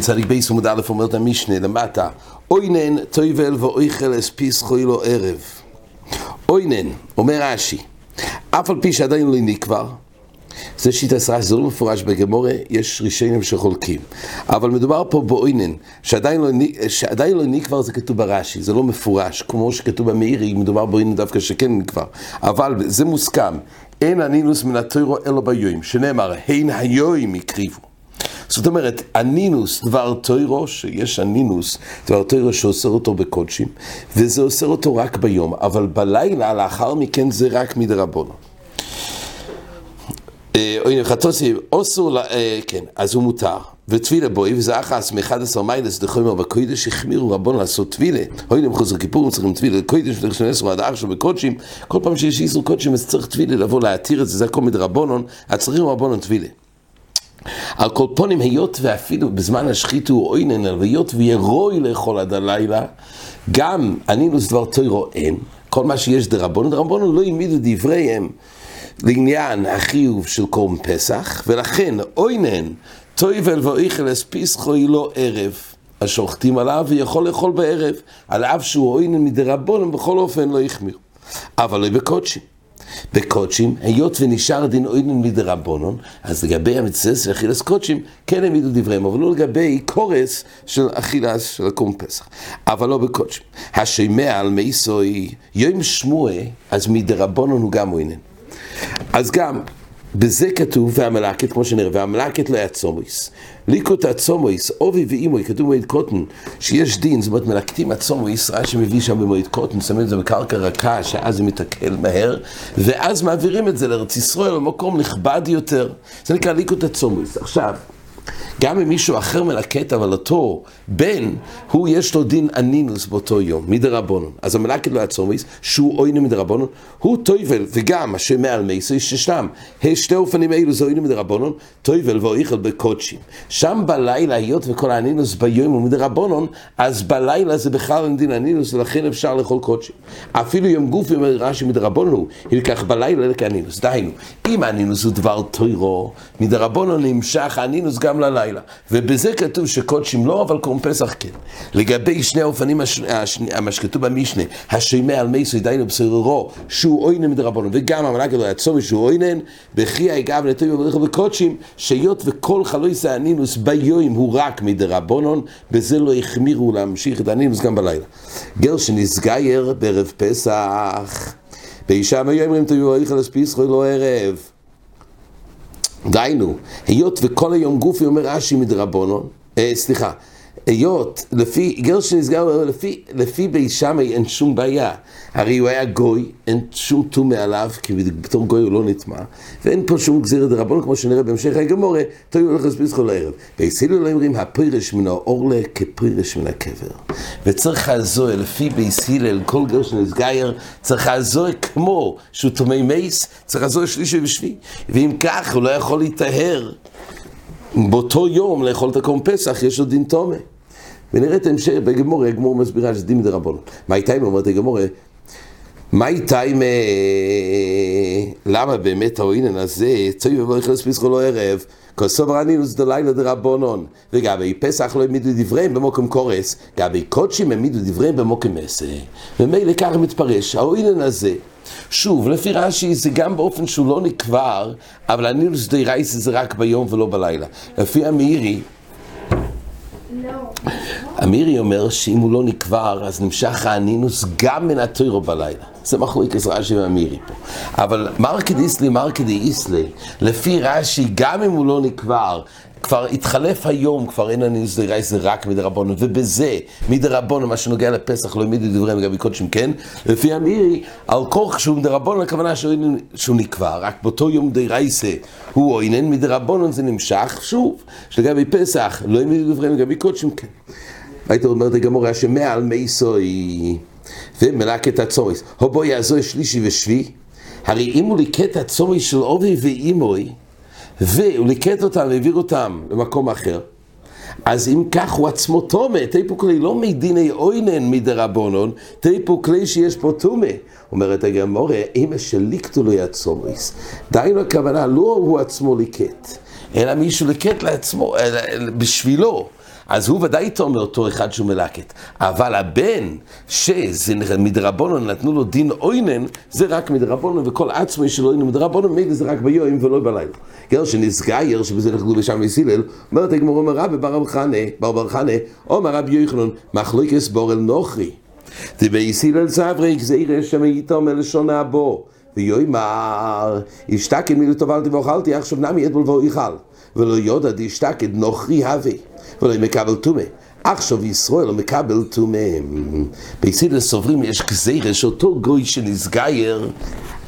כן, צדיק בייס עמוד א' אומרת המשנה למטה, אוינן תויבל ואויכל אספיס חוילו ערב. אוינן, אומר רש"י, אף על פי שעדיין לא נקבר, זה שיטה סרש, זה לא מפורש בגמורה, יש רישיינים שחולקים. אבל מדובר פה באוינן, שעדיין לא, שעדיין לא נקבר זה כתוב ברש"י, זה לא מפורש, כמו שכתוב במאירי, מדובר באוינן דווקא שכן נקבר. אבל זה מוסכם, אין הנינוס מן התוירו אלו ביום, שנאמר, הן היום הקריבו. זאת אומרת, הנינוס, דבר תוירו, שיש הנינוס, דבר תוירו שאוסר אותו בקודשים, וזה אוסר אותו רק ביום, אבל בלילה, לאחר מכן זה רק מדרבנו. אה, אוי חטוסי, אוסור, אה, כן, אז הוא מותר. ותפילה בוי, וזה אחס מ-11 מיילס דחומר בקוידש, החמירו רבון לעשות תפילה. אוי להם חוזר כיפור, צריכים תפילה לקוידש, ודרך של עשר עד עכשיו בקודשים. כל פעם שיש איסור קודשים, אז צריך תפילה לבוא להתיר את זה, זה הכל מדרבנון, אז צריכים רבונון תפילה. על כל פונים, היות ואפילו בזמן השחית הוא אוינן, היות ויהיה רוי לאכול עד הלילה, גם הנילוס דבר תוירו אין, כל מה שיש דרבנון, דרבנון לא העמידו דבריהם. לעניין החיוב של קורם פסח, ולכן אוינן, טויבל ואיכל אספיסחו היא לא ערב. השוחטים עליו ויכול לאכול בערב, על אף שהוא אוינן מדרבונן, בכל אופן לא החמיר. אבל לא בקודשים. בקודשים, היות ונשאר דין אוינן מדרבונון, אז לגבי של אכילס קודשים, כן העמידו דבריהם, אבל לא לגבי קורס של אכילס של הקום פסח. אבל לא בקודשים. השמע על מייסוי יום שמועה, אז מדרבונון הוא גם אוינן. אז גם בזה כתוב, והמלאקת, כמו שנראה, והמלאקת לא היה צומויס. ליקוט הצומויס, אובי ואימוי, כתוב במועד קוטן, שיש דין, זאת אומרת מלקטים הצומויס, רש"י מביא שם במועד קוטן, שמים את זה בקרקע רכה, שאז זה מתעכל מהר, ואז מעבירים את זה לארץ ישראל, למקום נכבד יותר. זה נקרא ליקוט הצומויס. עכשיו, גם אם מישהו אחר מלקט, אבל אותו בן, הוא יש לו דין אנינוס באותו יום, מדרבנון. אז המלקט לא יצומיס, שהוא אוינו מדרבנון, הוא טויבל, וגם השם מעל מייסוי, ששם, שתי אופנים אלו זה אוינו מדרבנון, טויבל ואויכל בקודשים. שם בלילה, היות וכל האנינוס ביום הוא מדרבנון, אז בלילה זה בכלל אין דין אנינוס, ולכן אפשר לאכול קודשים. אפילו יום גוף אומר רש"י מדרבנון הוא, ילקח בלילה לכ אנינוס. דהיינו, אם האנינוס הוא דבר טוירו, מדרבנון נמשך האנינוס גם ללילה. לילה. ובזה כתוב שקודשים לא, אבל קוראים פסח כן. לגבי שני האופנים מה שכתוב במשנה, השמע על מייסו דיינו בסררו, שהוא אוינן מדרבנון, וגם המלאג אלוהי הצומי שהוא אוינן, בכי היגב נטוי ובדרך בקודשים, שהיות וכל חלוי הנינוס ביום הוא רק מדרבנון, בזה לא החמירו להמשיך את הנינוס גם בלילה. גר שנסגייר בערב פסח, באישה מי אומרים תביאו איכל אספיסחו לא ערב. דהיינו, היות וכל היום גופי אומר רש"י מדרבנון, אה, סליחה, היות, לפי, גר שנסגר, לפי, לפי בית שמאי אין שום בעיה. הרי הוא היה גוי, אין שום טומא עליו, כי בתור גוי הוא לא נטמע, ואין פה שום גזירת דרבון, כמו שנראה בהמשך תוהים הולך לספיס כל הערב. בהסילו לא אומרים, הפרירש מן האורלה כפרירש מן הקבר. וצריך הזוהר, לפי בייס הלל, כל גר שנסגר, צריך הזוהר כמו שהוא טומא מייס, צריך הזוהר שלישי ושבי. ואם כך, הוא לא יכול להיטהר. באותו יום לאכול את הקום פסח, יש לו דין תומה. ונראה את המשך בגמורה, הגמור מסבירה שזה דין דרבנון. מה איתה אם אומרת הגמורה? מה איתה אם... למה באמת האוינן הזה, צוי ובוא יכנס פסחו לו ערב, כוסוב רנינוס דלילה דרבנון, וגבי פסח לא העמידו דבריהם במוקם קורס, גבי קודשים העמידו דבריהם במוקם עשה. ומילא ככה מתפרש, האוינן הזה, שוב, לפי רש"י זה גם באופן שהוא לא נקבר, אבל הנילוס די רייס זה רק ביום ולא בלילה. לפי המאירי, אמירי אומר שאם הוא לא נקבר, אז נמשך האנינוס גם מן הטוירו בלילה. זה מחלוק עזרה רש"י ואמירי פה. אבל מרקד איסלי, מרקד איסלי, לפי רש"י, גם אם הוא לא נקבר, כבר התחלף היום, כבר אין אני זרעי זה רק מדרבנו, ובזה, מדרבנו, מה שנוגע לפסח, לא העמידו דבריהם לגבי קודשים, כן? לפי אמירי, על כוח שהוא מדרבנו, הכוונה שהוא, נקבע, רק באותו יום דרייסה הוא אינן, מדרבנו זה נמשך, שוב, שלגבי פסח, לא העמידו דבריהם לגבי קודשים, כן. היית אומרת לגמור, שמעל מייסוי ומלקט הצוריס, הובו יעזור שלישי ושבי, הרי אם הוא ליקט הצוריס של אובי ואימוי, והוא ליקט אותם והעביר אותם למקום אחר, אז אם כך הוא עצמו תומה, תיפו כלי לא מדיני אוינן מדרבונון, תיפו כלי שיש פה תומה. אומרת הגמורה, אמא שליקטו לו יצומריס. דהיינו הכוונה, לא הוא עצמו ליקט, אלא מישהו ליקט לעצמו, אלא בשבילו. אז הוא ודאי תומר אותו אחד שהוא מלקט. אבל הבן, שזה מדרבנון נתנו לו דין אוינן, זה רק מדרבנון, וכל עצמי של אוינן מדרבנון, מילא זה רק ביום ולא בלילה. גר שנסגייר, שבזה נכלו בשם מסילל, אומרת הגמור אומר רבי בר בר חנה, בר בר חנה, אומר רבי יוחנן, מחלוקס בור אל נוכרי. דבייסילל סברי גזירה שמייתם אל לשון הבו. ויאמר, השתקד מלטובלתי ואוכלתי, עכשיו נמי אתמול ואיכל. ולא יודע דשתקד נוכרי הווה, ולא מקבל טומא. עכשיו ישראל לא מקבל טומא. ביסידס סוברים יש גזירה שאותו גוי שנסגייר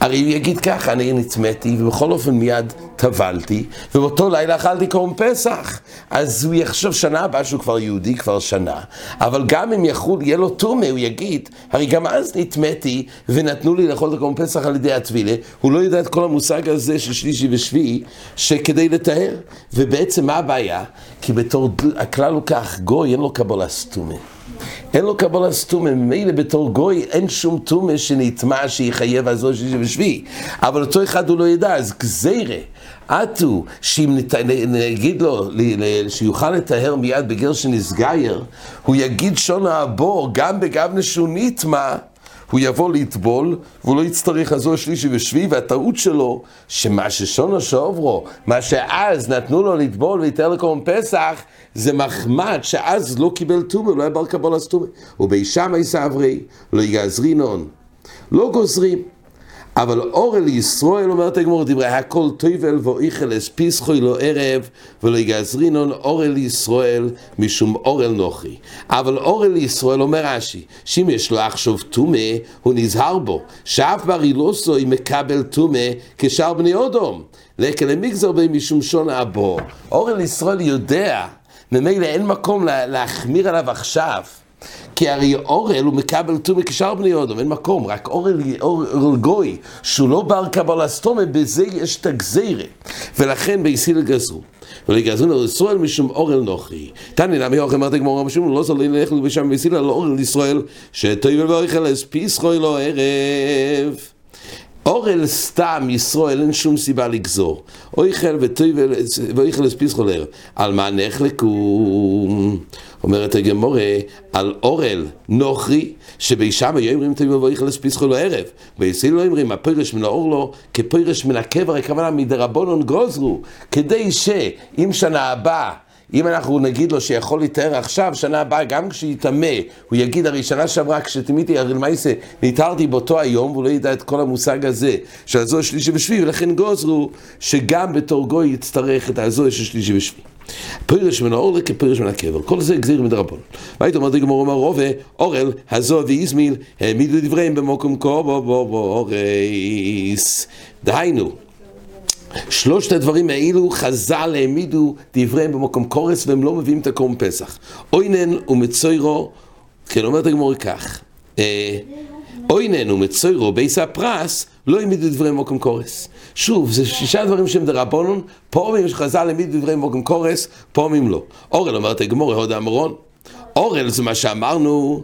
הרי הוא יגיד ככה, אני נצמאתי, ובכל אופן מיד טבלתי, ובאותו לילה אכלתי קורם פסח. אז הוא יחשוב שנה הבאה שהוא כבר יהודי כבר שנה, אבל גם אם יחול, יהיה לו טומא, הוא יגיד, הרי גם אז נטמאתי, ונתנו לי לאכול את הקורם פסח על ידי הטבילה, הוא לא יודע את כל המושג הזה של שלישי ושביעי, שכדי לטהר. ובעצם מה הבעיה? כי בתור, הכלל הוא כך, גוי אין לו קבולת טומא. אין לו קבלה סתומה, ממילא בתור גוי אין שום תומה שנטמע שיחייב הזו שישי ושביעי. אבל אותו אחד הוא לא ידע, אז גזירה, עטו, שאם נגיד לו שיוכל לטהר מיד בגר שנסגייר, הוא יגיד שון הבור גם בגב נשו נטמע הוא יבוא לטבול, והוא לא יצטרך הזו שלישי ושביעי, והטעות שלו, שמה ששונו שעוברו, מה שאז נתנו לו לטבול ויתר לקרום פסח, זה מחמד שאז לא קיבל טומא, לא היה בר קבול אז טומא. ובישמי סברי, לא יגזרינון. לא גוזרים. אבל אורל ישראל, אומרת הגמור, דברי הכל טויבל ואיכל אספיסחוי לא ערב ולא יגזרינון אורל ישראל משום אורל נוחי. אבל אורל ישראל אומר רש"י, שאם יש לו עכשיו טומא, הוא נזהר בו, שאף בר אילוסוי מקבל טומא כשאר בני אודום. לקל המגזר בי משום שון אבו. אורל ישראל יודע, ממילא אין מקום להחמיר עליו עכשיו. כי הרי אורל הוא מקבל טומא כשאר בני אדם, אין מקום, רק אורל, אורל גוי, שהוא לא בר קבל אסתומה, בזה יש את הגזירה. ולכן ביסיל גזרו. ולגזרו על ישראל משום אורל נוחי. תני אוכל אמרת גמור משום לא זול ללך בשם ביסיל על אורל ישראל, שטויבל ואוכל אס פיסחוי לו ערב. אורל סתם ישראל אין שום סיבה לגזור. אויכל ואויכל אס פיסחוי לערב. על מה נחלקו? אומרת הגמורה על אורל נוכרי, שבישם היו אומרים תביאו ואיכל לספיסחו לו ערב. בישראל לא אומרים, הפרש מן האור לו, כפרש מן הקבר, הכוונה מדרבנון גוזרו, כדי שאם שנה הבאה אם אנחנו נגיד לו שיכול להתאר עכשיו, שנה הבאה, גם כשיטמא, הוא יגיד, הרי שנה שעברה כשתמיתי, הרי למעשה, נתארתי באותו היום, והוא לא ידע את כל המושג הזה, של הזוהר שלישי ושביעי, ולכן גוזרו, שגם בתור גוי יצטרך את הזוהר של שלישי ושביעי. פירש מן האור כפירש מן הקבר. כל זה גזיר מדרבון. והיית אומרת גמור אומר רובה, אורל, הזו ואיזמיל, העמידו דבריהם במוקום כה בו בו בו אורייס. דהיינו, שלושת הדברים האלו חז"ל העמידו דבריהם במקום קורס והם לא מביאים את הקום פסח. אוינן ומצוירו, כן אומרת הגמור כך, אה, אוינן ומצוירו בייס הפרס לא העמידו דבריהם במקום קורס. שוב, זה שישה דברים שהם דרבנון, פעמים שחז"ל העמידו דבריהם במקום קורס, פעמים לא. אורל אומרת הגמור, הוד אמרון. אורל זה מה שאמרנו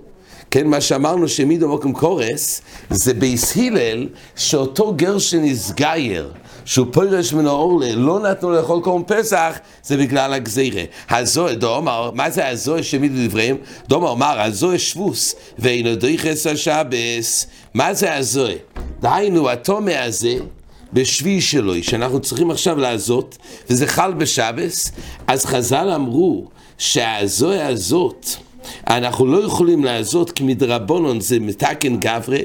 כן, מה שאמרנו שהעמידו במקום קורס, זה בייס הלל, שאותו גר שנסגייר, שהוא פורש מן האורלה, לא נתנו לאכול קורם פסח, זה בגלל הגזירה. הזוהר, דאמר, מה זה הזוהר שהעמידו דבריהם? דאמר, אמר, הזוהר שבוס, ואינו דויכס השבס. מה זה הזוהר? דהיינו, התומא הזה, בשביעי שלו, שאנחנו צריכים עכשיו לעזות, וזה חל בשבס, אז חז"ל אמרו שהזוהר הזאת, אנחנו לא יכולים לעזות כי מדרבנון זה מתקן גברי,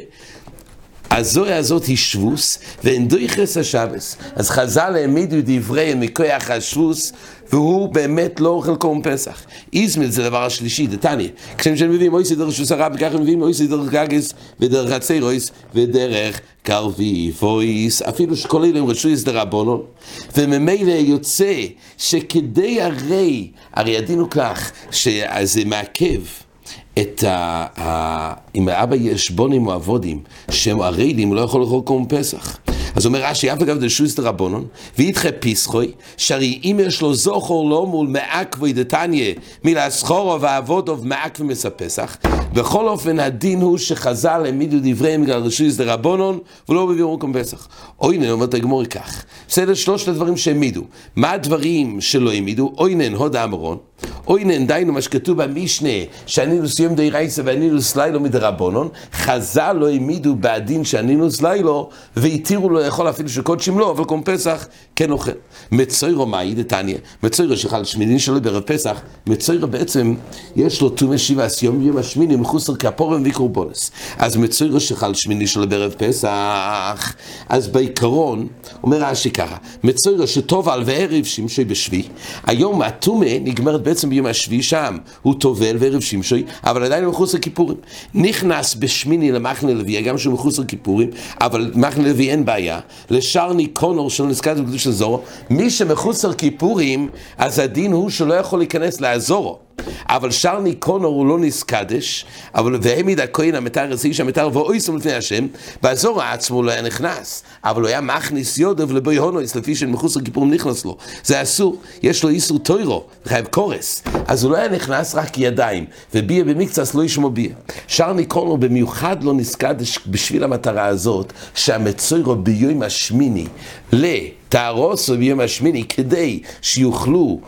הזוהי הזאת היא שבוס, ואין דויכס השבס. אז חז"ל העמידו דברי מכוח השבוס, והוא באמת לא אוכל קורם פסח. איזמל זה הדבר השלישי, דתניא. כשהם מביאים אויסי דרך שוס הרב, וככה הם מביאים אויסי דרך גגס, ודרך הציירויס, ודרך קרבי פויס, אפילו שכל אלה הם רשו דרבנון, וממילא יוצא שכדי הרי, הרי הדין הוא כך, שזה מעכב. את ה... ה אם לאבא יש בונים או אבודים שהם הוא לא יכול לאכול קום פסח. אז אומר רש"י, אף אגב דשויס דרבנון, וידחה פיסחוי, שהרי אם יש לו זוכר לא מול מעכבוי דתניא, מלהסחורו ועבודו מעכבי מספסח, בכל אופן הדין הוא שחז"ל העמידו דבריהם בגלל רשויס דרבנון, ולא בביאור קום פסח. אוינן, אומרת הגמור כך, בסדר שלושת הדברים שהעמידו. מה הדברים שלא העמידו? אוינן, הוד האמרון, אוי נן דיינו מה שכתוב במשנה, שהנילוס יום רייסה והנילוס לילו מדרבונון, חז"ל לא העמידו בעדין שהנילוס לילו, והתירו לו לאכול אפילו שקודשים לו, אבל קום פסח כן אוכל. מצוירו מהי דתניא, מצוירו שחל שמינין שלו בערב פסח, מצוירו בעצם יש לו תומי שבעס יום יום השמיני מחוסר כפורם וקורבונס. אז מצוירו שחל שמיני שלו בערב פסח, אז בעיקרון, אומר רש"י ככה, מצוירו שטובל וערב שמשוי בשבי, היום הטומא נגמרת בעצם ביום השביעי שם, הוא טובל וערב שמשוי, אבל עדיין הוא מחוץ לכיפורים. נכנס בשמיני למחנה לוי, גם שהוא מחוץ לכיפורים, אבל מחנה לוי אין בעיה, לשרני קונור של נזכרת בקדוש הזורו, מי שמחוץ לכיפורים, אז הדין הוא שלא יכול להיכנס לאזורו. אבל שרני קונור הוא לא נסקדש, אבל והעמיד הכהן המתאר את איש המתאר ואויסם לפני השם, באזור עצמו לא היה נכנס, אבל הוא היה מכניס יודו ולבוי הונויס, לפי שמחוץ לכיפורים נכנס לו. זה אסור, יש לו איסור טוירו, חייב קורס. אז הוא לא היה נכנס רק ידיים, וביה במקצס לא ישמו ביה. שרני קונור במיוחד לא נסקדש בשביל המטרה הזאת, שהמצוירו ביום השמיני, לתהרוסו ביום השמיני, כדי שיוכלו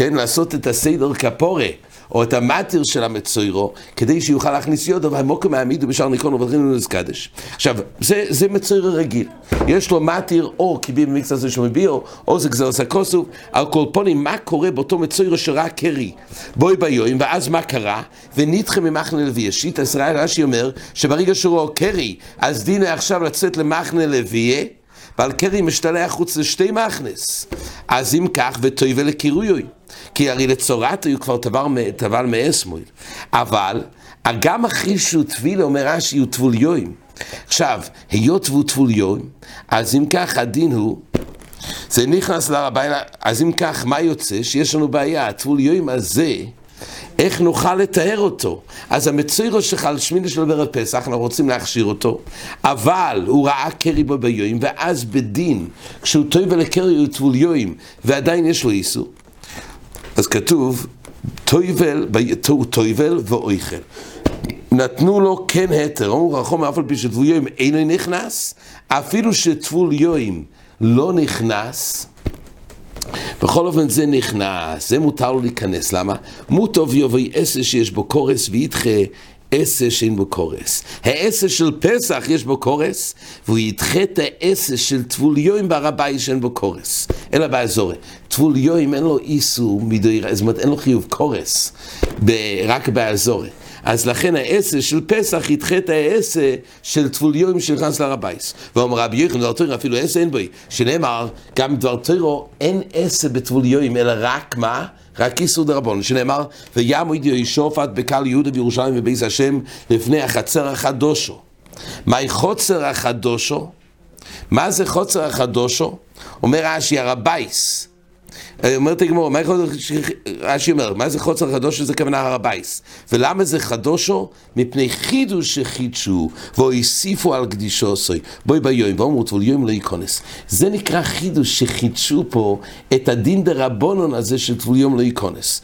כן, לעשות את הסדר כפורה, או את המטר של המצוירו, כדי שיוכל להכניס יודו, והמוקם העמידו בשער ניקון ובדרין לנזקדש. עכשיו, זה, זה מצויר רגיל. יש לו מטר, או קיבי במקצת הזה שמביאו, או זה גזר סקוסוב, על כל פונים, מה קורה באותו מצויר שראה קרי? בואי ביום, ואז מה קרה? ונדחה ממחנה לוי. השיט ישראל רש"י אומר, שברגע שהוא רואה קרי, אז דינה עכשיו לצאת למחנה לוי, ועל קרי משתלח חוץ לשתי מכנס. אז אם כך, וטויבה לקירויוי. כי הרי לצורת היו כבר טבל מאסמוי. אבל, גם אחרי שהוא טבילה, אומר רש"י, הוא טבוליואים. עכשיו, היות והוא טבוליואים, אז אם כך הדין הוא, זה נכנס לרבי, אז אם כך, מה יוצא? שיש לנו בעיה, הטבוליואים הזה, איך נוכל לתאר אותו? אז המצוירו שלך על שמיני של ערב פסח, אנחנו רוצים להכשיר אותו, אבל הוא ראה קרי בו ביואים, ואז בדין, כשהוא טויבל לקרי הוא טבוליואים, ועדיין יש לו איסור. אז כתוב, טויבל, טויבל ואויכל. נתנו לו כן היתר, אמרו רחום אף על פי שטבול יוים אינו נכנס, אפילו שטבול יוים לא נכנס, בכל אופן זה נכנס, זה מותר לו להיכנס, למה? מוטוב יובי עשר שיש בו קורס וידחה עשה שאין בו כרת. העשה של פסח יש בו כרת, והוא ידחה את העשה של טבול יום בהר הבית שאין בו כרת, אלא באזהרה. טבול יום אין לו איסור זאת אומרת אין לו חיוב כרת, רק באזהרה. אז לכן העשה של פסח ידחה את העשה של טבול יום שנכנס להר הבית. ואומר רבי יוחנן דבר תורה אפילו עשה אין בו, שנאמר גם דבר תורה אין עשה בטבול יום אלא רק מה? רק איסור דרבנן, שנאמר ויעמוד יהושפט בקהל יהודה בירושלים בבית השם לפני החצר החדשה. מאי חצר החדשה? מה זה חצר החדשה? אומר רש"י הר הבית אומרת הגמרא, מה יכול רש"י אומר, מה זה חצר חדשה? זה כוונה הר הבית. ולמה זה חדשה? מפני חידוש שחידשו, והוסיפו על קדושתה. בו ביום, ואמרו טבול יום לא ייכנס. זה נקרא חידוש שחידשו פה את הדין דרבנן הזה של טבול יום לא ייכנס.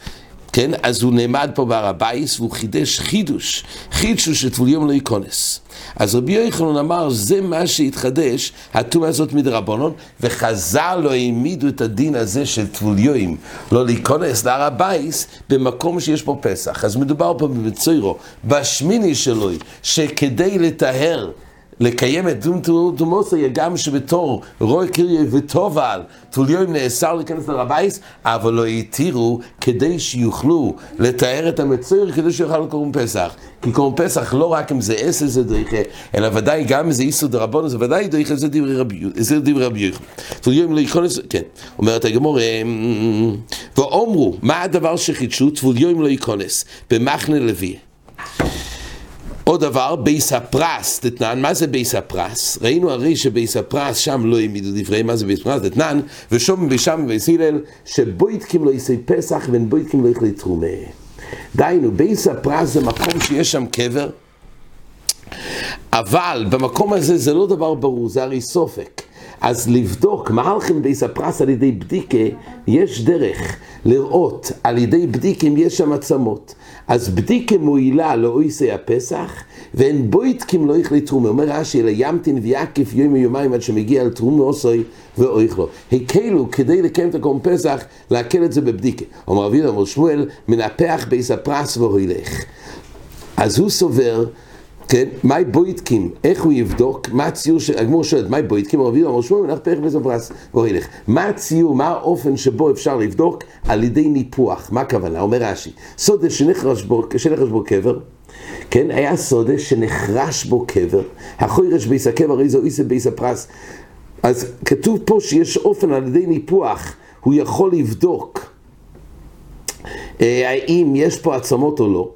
כן? אז הוא נעמד פה בהר הבית והוא חידש חידוש, חידשו שטבול יום לא ייכנס. אז רבי יוחנן אמר, זה מה שהתחדש, הטומאה הזאת מדרבנן, וחז"ל לא העמידו את הדין הזה של טבול יום, לא להיכנס להר הבית במקום שיש פה פסח. אז מדובר פה במצורע, בשמיני שלו, שכדי לטהר לקיים את דום דומוסי, גם שבתור רוי קירי וטובל, טוליום נאסר להיכנס לרבייס, אבל לא התירו כדי שיוכלו לתאר את המצויר כדי שיוכל לקרום פסח. כי קרום פסח לא רק אם זה עשר זה דריכה, אלא ודאי גם אם זה איסור דרבנו, זה ודאי דריכה, זה דברי רבי יוחנן. טוליום לא ייכנס, כן, אומרת הגמור, אמ, ואומרו, מה הדבר שחידשו? טוליום לא ייכנס, במחנה לוי. עוד דבר, בית הפרס, דתנן, מה זה בית הפרס? ראינו הרי שבית הפרס שם לא העמידו דברי, מה זה בית הפרס? דתנן, ושוים בית שמאי ובית הלל, שבודקים לעושי פסח ואין בודקים לאוכלי תרומה. דהיינו, בית הפרס זה מקום שיש שם קבר, אבל במקום הזה זה לא דבר ברור, זה הרי ספק. אז לבדוק מהלכים בבית הפרס על ידי בדיקה, יש דרך לראות על ידי בדיקה אם יש שם עצמות. אז בדיקה מועילה לעושי הפסח, ואין בודקים לאוכלי תרומה. אומר רש"י, אלא ימתין ויעקוף יום ויומיים עד שמגיע אל תרומה ואוכלה. הקלו כדי לקיים את הקורבן פסח, להקל את זה בבדיקה. אומר רבי אמר שמואל, מנפח בית הפרס והולך. אז הוא סובר כן, מאי בודקים, איך הוא יבדוק, מה הציור, של, הגמרא שואלת, מאי בודקים, רבי אמר שמואל, מנפח בבית הפרס, והולך. מה הציור, מה האופן שבו אפשר לבדוק? על ידי ניפוח, מה הכוונה, אומר רש"י, סודה שנחרש בו, בו קבר, כן, היה סודה שנחרש בו קבר, החוירש ביס הקבר, הרי זו איסה ביס הפרס, אז כתוב פה שיש אופן על ידי ניפוח, הוא יכול לבדוק אה, האם יש פה עצמות או לא.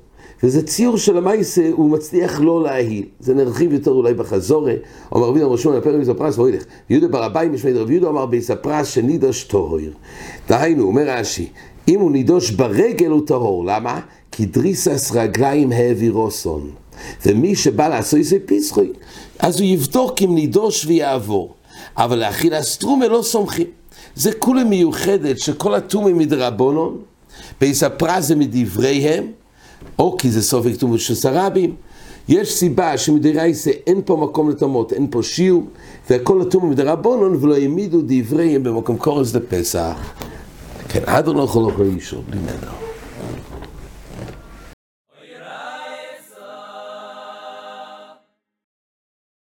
וזה ציור של המייסה, הוא מצליח לא להעיל. זה נרחיב יותר אולי בחזורה, אומר רבי אמר שמואל הפרק ביספרס ואוילך. יהודה בר אביי משמעית רבי יהודה אמר ביספרס שנידוש טהור. דהיינו, אומר רש"י, אם הוא נידוש ברגל הוא טהור, למה? כי דריסס רגליים העבירוסון. ומי שבא לעשות איזה פיסחוי, אז הוא יבדוק אם נידוש ויעבור. אבל להכיל אסטרומה לא סומכים. זה כולה מיוחדת שכל הטומאים מדרבנון, ביספרס זה מדבריהם, או כי זה סופק תומות של סרבים. יש סיבה שמדרייסה אין פה מקום לטומאות, אין פה שיעור, והכל התומו מדרבנון ולא העמידו דבריהם במקום קורס לפסח. כן, עד לא יכול אישור, בלי נדר.